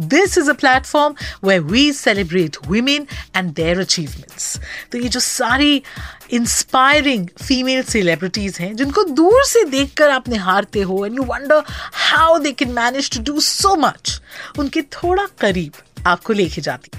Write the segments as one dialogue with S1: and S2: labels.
S1: This is a platform way we celebrate women and their achievements तो ये जो सारी इंस्पायरिंग फीमेल सेलिब्रिटीज हैं, जिनको दूर से देख कर आप निहारते हो and you wonder how they can manage to do so much उनके थोड़ा करीब आपको लेके जाती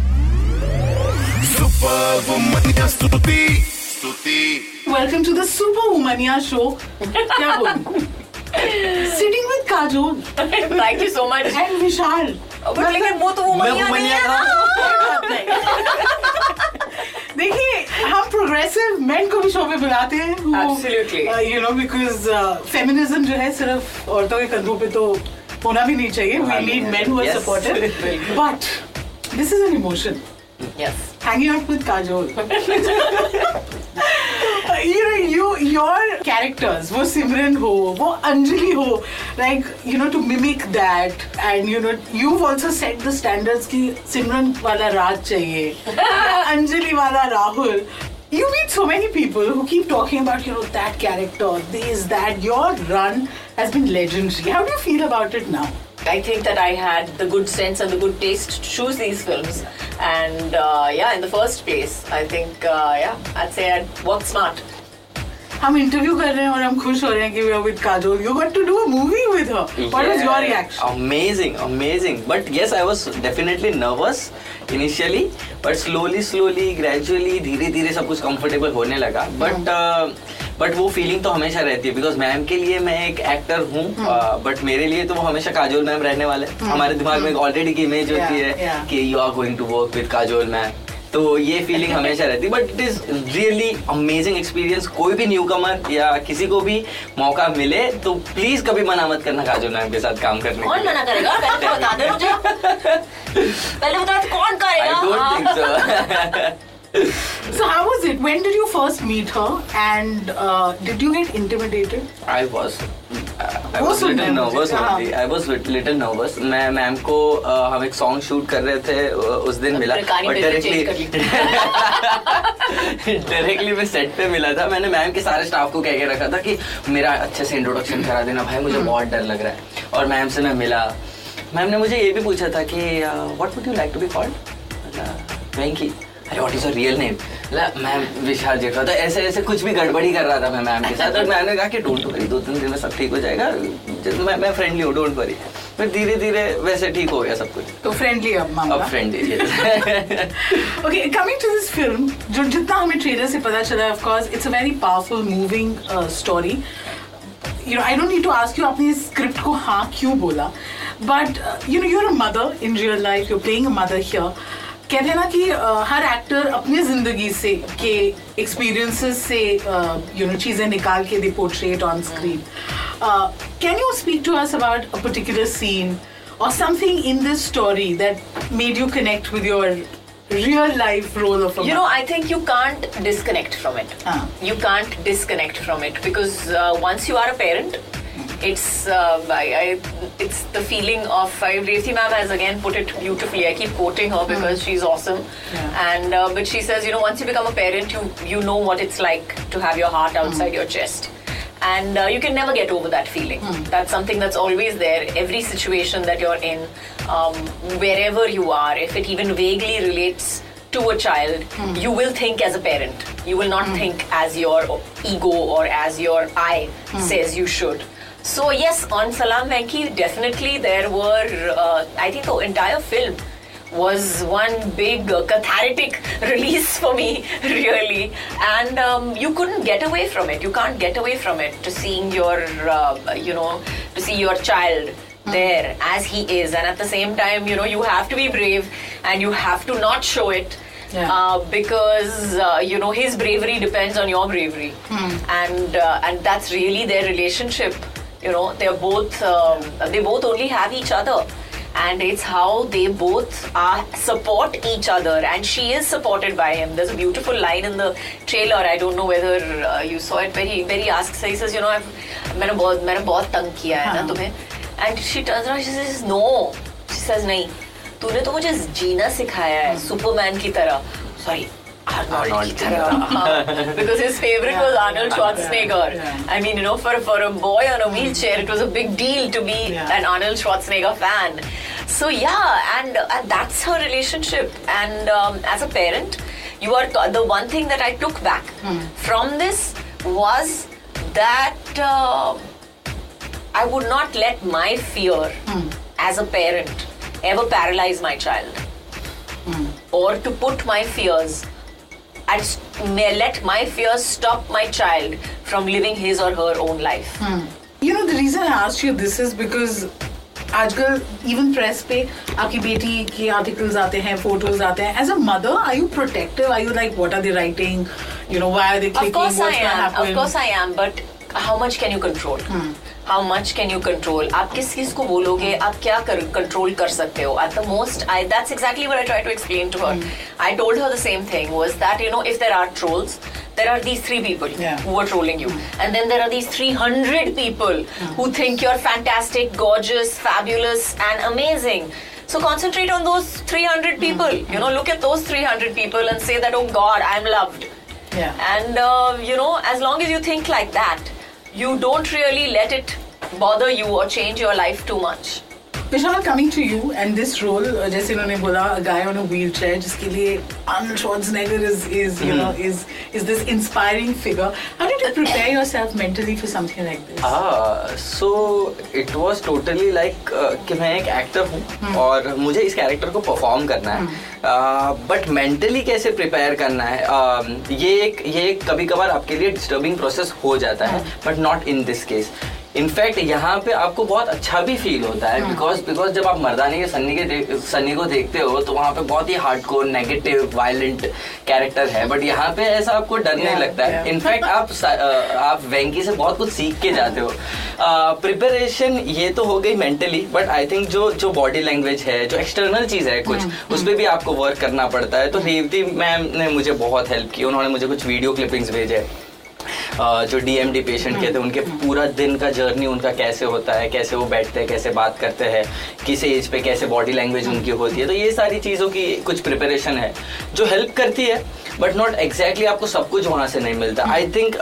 S1: welcome to the super womania show क्या बोलूँ sitting with Kajol.
S2: Thank you so much
S1: and Vishal.
S2: लेकिन वो तो वो मनिया नहीं है।
S1: देखिए हम प्रोग्रेसिव मेन को भी शो पे बुलाते हैं
S2: Absolutely.
S1: You know because feminism जो है सिर्फ़ औरतों के कंधों पे तो होना भी नहीं चाहिए। We need men who
S2: are
S1: supportive but this is an emotion
S2: yes
S1: hanging out with Kajol. you know, you your characters, वो सिमरन हो, वो अंजलि हो, like you know to mimic that, and you know you've also set the standards कि सिमरन वाला राज चाहिए, अंजलि वाला Rahul. You meet so many people who keep talking about you know that character, this, that. Your run has been legendary. How do you feel about it now?
S2: I think that I had the good sense and the good taste to choose these films. And uh, yeah, in the first place, I think, uh, yeah, I'd say I'd worked smart.
S1: हम interview कर रहे हैं और हम खुश हो रहे हैं कि we are with Kajol. You got to do a movie with her. What was your reaction?
S3: Amazing, amazing. But yes, I was definitely nervous initially, but slowly, slowly, gradually, धीरे धीरे सब कुछ comfortable होने लगा. But uh, But वो feeling तो हमेशा रहती है बिकॉज़ मैम के लिए मैं एक एक्टर हूँ बट मेरे लिए तो वो हमेशा काजोल मैम रहने वाले हमारे दिमाग में एक ऑलरेडी की इमेज होती है. कि you are going to work with Kajol ma'am तो ये फीलिंग हमेशा रहती है but it is really amazing experience कोई भी न्यू कमर या किसी को भी मौका मिले तो प्लीज़ कभी मना मत करना काजोल मैम के साथ काम करने
S2: कौन मना करेगा? पहले तो बता दे मुझे। पहले बता कौन
S3: आई
S2: करेगा don't.
S3: Think so
S1: So how was it? When did you first meet her, and uh, did you get intimidated?
S3: I was I
S1: वो
S3: was little nervous only. I was little nervous. मैं मैम को uh, हम एक song shoot कर रहे थे uh, उस दिन मिला। और डायरेक्टली डायरेक्टली मैं सेट पे मिला था। मैंने मैम के सारे स्टाफ को कह के रखा था कि मेरा अच्छे से इंट्रोडक्शन करा देना भाई मुझे बहुत डर लग रहा है। और मैम से मैं मिला। मैम ने मुझे ये भी पूछा था कि what would you like to be called Venky what is your real name ma'am Vishal जेठ रहा ऐसे ऐसे कुछ भी गड़बड़ी कर रहा था मैं मैम के साथ। और मैंने कहा कि डोंट वरी दो तीन दिन में सब ठीक हो जाएगा। मैं मैं फ्रेंडली हूँ डोंट वरी फिर धीरे धीरे वैसे ठीक हो गया सब कुछ।
S1: तो फ्रेंडली अब
S3: मामा
S1: अब
S3: friendly
S1: okay coming to this film जो जितना हमें ट्रेलर से पता चला of course it's a very powerful moving story you know I don't need to ask you आपने स्क्रिप्ट को हाँ क्यों बोला? But you know you're are a mother in real life you playing a mother here कहते हैं ना कि uh, हर actor अपनी ज़िंदगी से के एक्सपीरियंसेस से यू नो चीज़ें निकाल के दे portrait on screen can you speak to us about a particular scene or something in this story that made you connect with your real life role of a
S2: You know. I think you can't disconnect from it.
S1: Ah.
S2: You can't disconnect from it because uh, once you are a parent, it's uh, I, I, it's the feeling of I, Revati ma'am has again put it beautifully. I keep quoting her because she's awesome,
S1: Yeah.
S2: and uh, but she says you know once you become a parent, you you know what it's like to have your heart outside your chest. And uh, you can never get over that feeling. That's something that's always there. Every situation that you're in, um, wherever you are, if it even vaguely relates to a child, you will think as a parent. You will not think as your ego or as your I says you should. So yes, on Salam Venki, definitely there were. Uh, I think the entire film was one big uh, cathartic release for me, really. And um, you couldn't get away from it. You can't get away from it to seeing your, uh, you know, to see your child there as he is, and at the same time, you know, you have to be brave and you have to not show it.
S1: Yeah.
S2: Uh, because uh, you know his bravery depends on your bravery, and uh, and that's really their relationship. You know, they're both um, they both only have each other, and it's how they both are support each other, and she is supported by him. There's a beautiful line in the trailer. I don't know whether uh, you saw it. Very very asks. He says, you know, I've मैंने बहुत मैंने बहुत तंग किया है ना
S1: हाँ.
S2: तुम्हें, and she turns around. She says, no. She says नहीं. तूने तो मुझे जीना सिखाया है सुपरमैन की तरह sorry Because his favorite yeah. was Arnold Schwarzenegger.
S1: Yeah.
S2: I mean, you know, for, for a boy on a wheelchair, it was a big deal to be
S1: yeah.
S2: an Arnold Schwarzenegger fan. So, yeah, and, and that's her relationship. And um, as a parent, you are the one thing that I took back mm. from this was that uh, I would not let my fear mm. as a parent ever paralyze my child. Mm. Or to put my fears and s- may let my fears stop my child from living his or her own life.
S1: You know, the reason I asked you this is because आजकल even press पे आपकी बेटी के articles आते हैं photos आते हैं as a mother are you protective are you like what are they writing you know why are they
S2: Of
S1: clicking
S2: course I
S1: what's
S2: am.
S1: Happen
S2: Of course I am. But how much can you control? How much can you control? आप किस चीज को बोलोगे आप क्या कर control कर सकते हो at the most I that's exactly what I tried to explain to her I told her the same thing was that you know if there are trolls there are these three people
S1: Yeah.
S2: who are trolling you and then there are these 300 people who think you're fantastic gorgeous fabulous and amazing so concentrate on those 300 people you know look at those 300 people and say that oh god I'm loved
S1: Yeah.
S2: and uh, you know, as long as you think like that, you don't really let it bother you or change your life too much.
S1: Coming to you and this role, uh, जैसे इन्होंने बोला, a guy on a wheelchair, जिसके लिए Arnold Schwarzenegger is, is you know, is, is this inspiring figure. How did you prepare yourself mentally for something like this?
S3: हाँ so it was totally like कि मैं एक actor हूँ और मुझे इस कैरेक्टर को परफॉर्म करना है बट मेंटली कैसे प्रिपेयर करना है uh, ये एक ये एक कभी कभार आपके लिए डिस्टर्बिंग प्रोसेस हो जाता है but not in this case in fact यहाँ पे आपको बहुत अच्छा भी फील होता है बिकॉज़ बिकॉज़ जब आप मर्दानी के सन्नी के सन्नी को देखते हो तो वहाँ पे बहुत ही हार्डकोर नेगेटिव वायलेंट कैरेक्टर है। बट यहाँ पे ऐसा आपको डर नहीं
S1: Yeah,
S3: लगता है. इनफैक्ट आप आप वेंकी से बहुत कुछ सीख के जाते हो। प्रिपरेशन ये तो हो गई मेंटली बट आई थिंक जो जो बॉडी लैंग्वेज है जो एक्सटर्नल चीज़ है कुछ उस पर भी आपको वर्क करना पड़ता है। तो रेवती मैम ने मुझे बहुत हेल्प की उन्होंने मुझे कुछ वीडियो क्लिपिंग्स भेजे। जो डीएमडी पेशेंट के थे उनके पूरा दिन का जर्नी उनका कैसे होता है कैसे वो बैठते हैं कैसे बात करते हैं किस एज पे कैसे बॉडी लैंग्वेज उनकी होती है तो ये सारी चीज़ों की कुछ प्रिपरेशन है जो हेल्प करती है बट नॉट एग्जैक्टली आपको सब कुछ वहाँ से नहीं मिलता। आई थिंक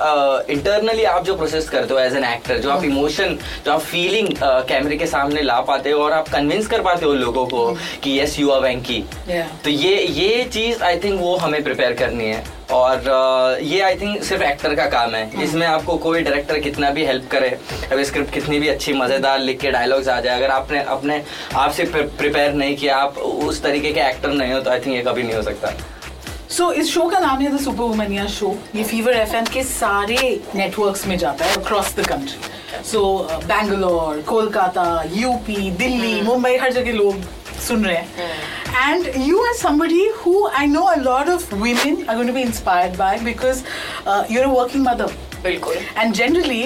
S3: इंटरनली आप जो प्रोसेस करते हो एज एन एक्टर जो आप इमोशन जो आप फीलिंग कैमरे के सामने ला पाते हो और आप कन्विंस कर पाते हो लोगों को कि यस यू आर वेंकी. तो ये ये चीज़ आई थिंक वो हमें प्रिपेयर करनी है। और ये आई थिंक सिर्फ़ एक्टर का काम है। इसमें आपको कोई डायरेक्टर कितना भी हेल्प करे अगर स्क्रिप्ट कितनी भी अच्छी मज़ेदार लिख के डायलॉग्स आ जाए अगर आपने अपने आप से प्रिपेयर नहीं किया आप उस तरीके के एक्टर नहीं हो तो आई थिंक ये कभी नहीं हो सकता।
S1: सो इस शो का नाम है द सुपर वुमनिया शो ये फीवर एफ़ के सारे नेटवर्क्स में जाता है across the country so Bangalore Kolkata UP Delhi Mumbai हर जगह लोग सुन रहे हैं। And you are someone who I know a lot of women I got be inspired by because you are working mother
S2: बिल्कुल।
S1: And generally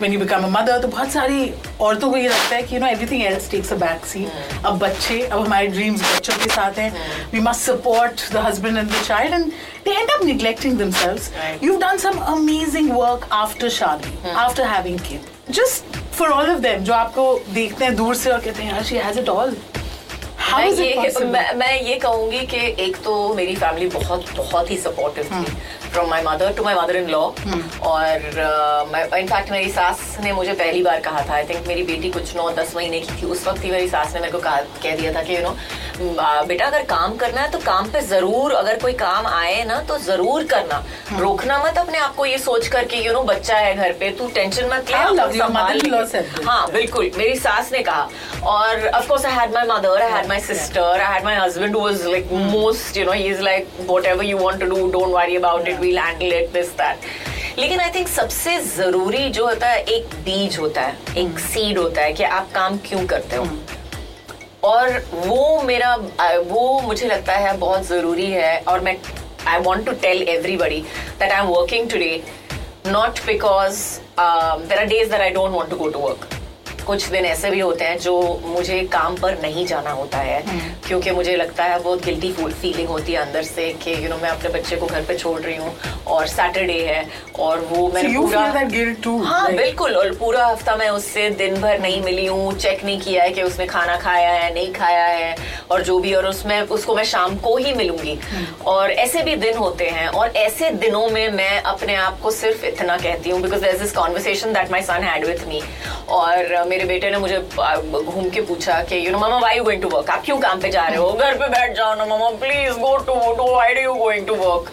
S1: when you become a mother तो बहुत सारी औरतों को ये लगता है कि you know everything else takes a back seat अब बच्चे अब हमारे ड्रीम्स बच्चों के साथ हैं। We must support the husband and the child and they end up neglecting themselves you done some amazing work after शादी after having kid just for all of them जो आपको देखते हैं दूर से और कहते हैं यार शी हैज़ इट ऑल
S2: मैं ये मैं, मैं ये कहूँगी कि एक तो मेरी फैमिली बहुत बहुत ही सपोर्टिव थी from my mother to my mother in law और इनफैक्ट मेरी सास ने मुझे पहली बार कहा था आई थिंक मेरी बेटी कुछ नौ दस महीने की थी। उस वक्त ही मेरी सास ने मेरे को कहा कह दिया था कि यू नो बेटा अगर काम करना है तो काम पे ज़रूर अगर कोई काम आए ना तो ज़रूर करना। रोकना मत अपने आप को ये सोच करके यू नो बच्चा है घर पे तू टेंशन मत ले
S4: हाँ,
S2: हाँ बिल्कुल मेरी सास ने कहा। और of course I had my mother I had my sister I had my husband was like most you know is like whatever you want to do don't worry about it we handle it this लेकिन I think सबसे ज़रूरी जो होता है एक बीज होता है एक सीड होता है कि आप काम क्यों करते हो. और वो मेरा वो मुझे लगता है बहुत ज़रूरी है और मैं I want to tell everybody that I am working today not because there are days that I don't want to go to work कुछ दिन ऐसे भी होते हैं जो मुझे काम पर नहीं जाना होता है। क्योंकि मुझे लगता है बहुत गिल्टी फीलिंग होती है अंदर से कि यू नो मैं अपने बच्चे को घर पे छोड़ रही हूँ और सैटरडे है और वो
S4: So
S2: मैंने
S4: you
S2: पूरा. हाँ
S4: like-
S2: बिल्कुल और पूरा हफ़्ता मैं उससे दिन भर नहीं मिली हूँ। चेक नहीं किया है कि उसने खाना खाया है नहीं खाया है और जो भी और उसमें उसको मैं शाम को ही मिलूँगी। और ऐसे भी दिन होते हैं और ऐसे दिनों में मैं अपने आप को सिर्फ़ इतना कहती हूँ because this conversation that my son had with me और uh, मेरे बेटे ने मुझे घूम के पूछा कि you know mama why you going to work आप क्यों काम पे जा रहे हो? घर पे बैठ जाओ ना mama please go to do why do you going to work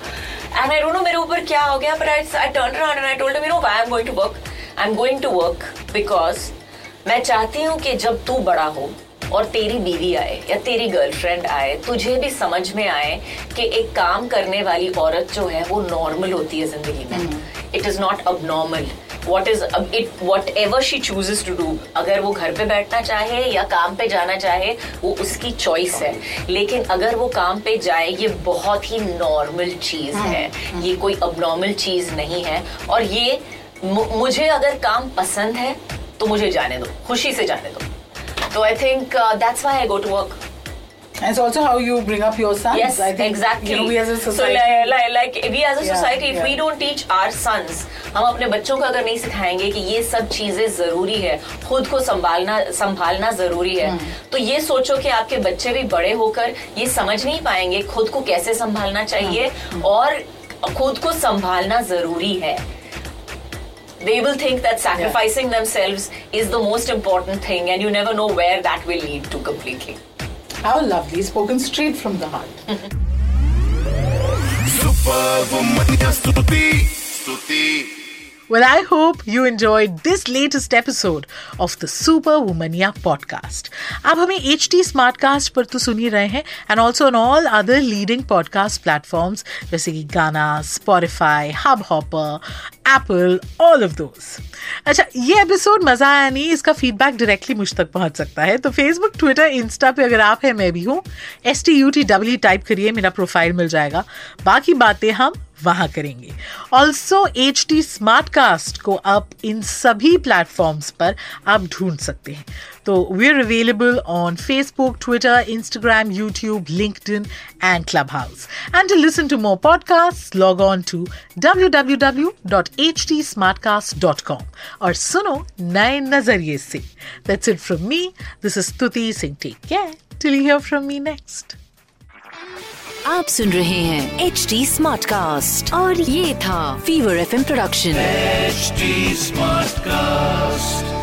S2: And I don't know मेरे ऊपर क्या हो गया but I, I turned around and I told him you know why I'm going to work? I'm going to work because मैं चाहती हूँ कि जब तू बड़ा हो और तेरी बीवी आए या तेरी गर्लफ्रेंड आए तुझे भी समझ में आए कि एक काम करने वाली औरत जो है वो नॉर्मल होती है ज़िंदगी में। It is not abnormal what is it whatever she chooses to do अगर वो घर पे बैठना चाहे या काम पे जाना चाहे वो उसकी चॉइस है। लेकिन अगर वो काम पे जाए ये बहुत ही नॉर्मल चीज़ है। ये कोई अबनॉर्मल चीज़ नहीं है। और ये मुझे अगर काम पसंद है तो मुझे जाने दो। खुशी से जाने दो। तो I think that's why I go to work
S4: And it's also how you bring up your sons.
S2: Yes,
S4: I think,
S2: exactly.
S4: You know, we as a
S2: So
S4: society.
S2: like, like, like we as a society, Yeah, if
S4: yeah.
S2: we don't teach our sons, हम अपने बच्चों को अगर नहीं सिखाएँगे कि ये सब चीज़ें ज़रूरी है खुद को संभालना संभालना ज़रूरी है
S4: हम्म।
S2: तो ये सोचो कि आपके बच्चे भी बड़े होकर ये समझ नहीं पाएँगे खुद को कैसे संभालना चाहिए
S4: हम्म।
S2: और खुद को संभालना ज़रूरी है they will think that sacrificing themselves is the most important thing and you never know where that will lead to completely
S4: How lovely, spoken straight from the heart.
S5: Superwoman या स्तुति स्तुति
S4: Well, I hope you enjoyed this latest episode of the Super Womania podcast. आप हमें H T Smartcast पर तो सुन ही रहे हैं and also on all other leading podcast platforms जैसे कि Gaana Spotify Hubhopper Apple all of those अच्छा ये एपिसोड मज़ा आया नहीं, इसका फीडबैक डायरेक्टली मुझ तक पहुँच सकता है। तो फेसबुक ट्विटर इंस्टा पे अगर आप है, मैं भी हूँ। S T U T W type करिए, मेरा प्रोफ़ाइल मिल जाएगा। बाकी बातें हम वहाँ करेंगे। Also H T smart cast को आप इन सभी प्लेटफॉर्म्स पर आप ढूंढ सकते हैं। तो we are available on Facebook Twitter Instagram YouTube LinkedIn and Clubhouse and to listen to more podcast log on to www.htsmartcast.com और सुनो नए नजरिए से that's it from me this is Stuti Singh take care till you hear from me next
S6: आप सुन रहे हैं H D smart cast और ये था fever F production
S5: HD Smartcast.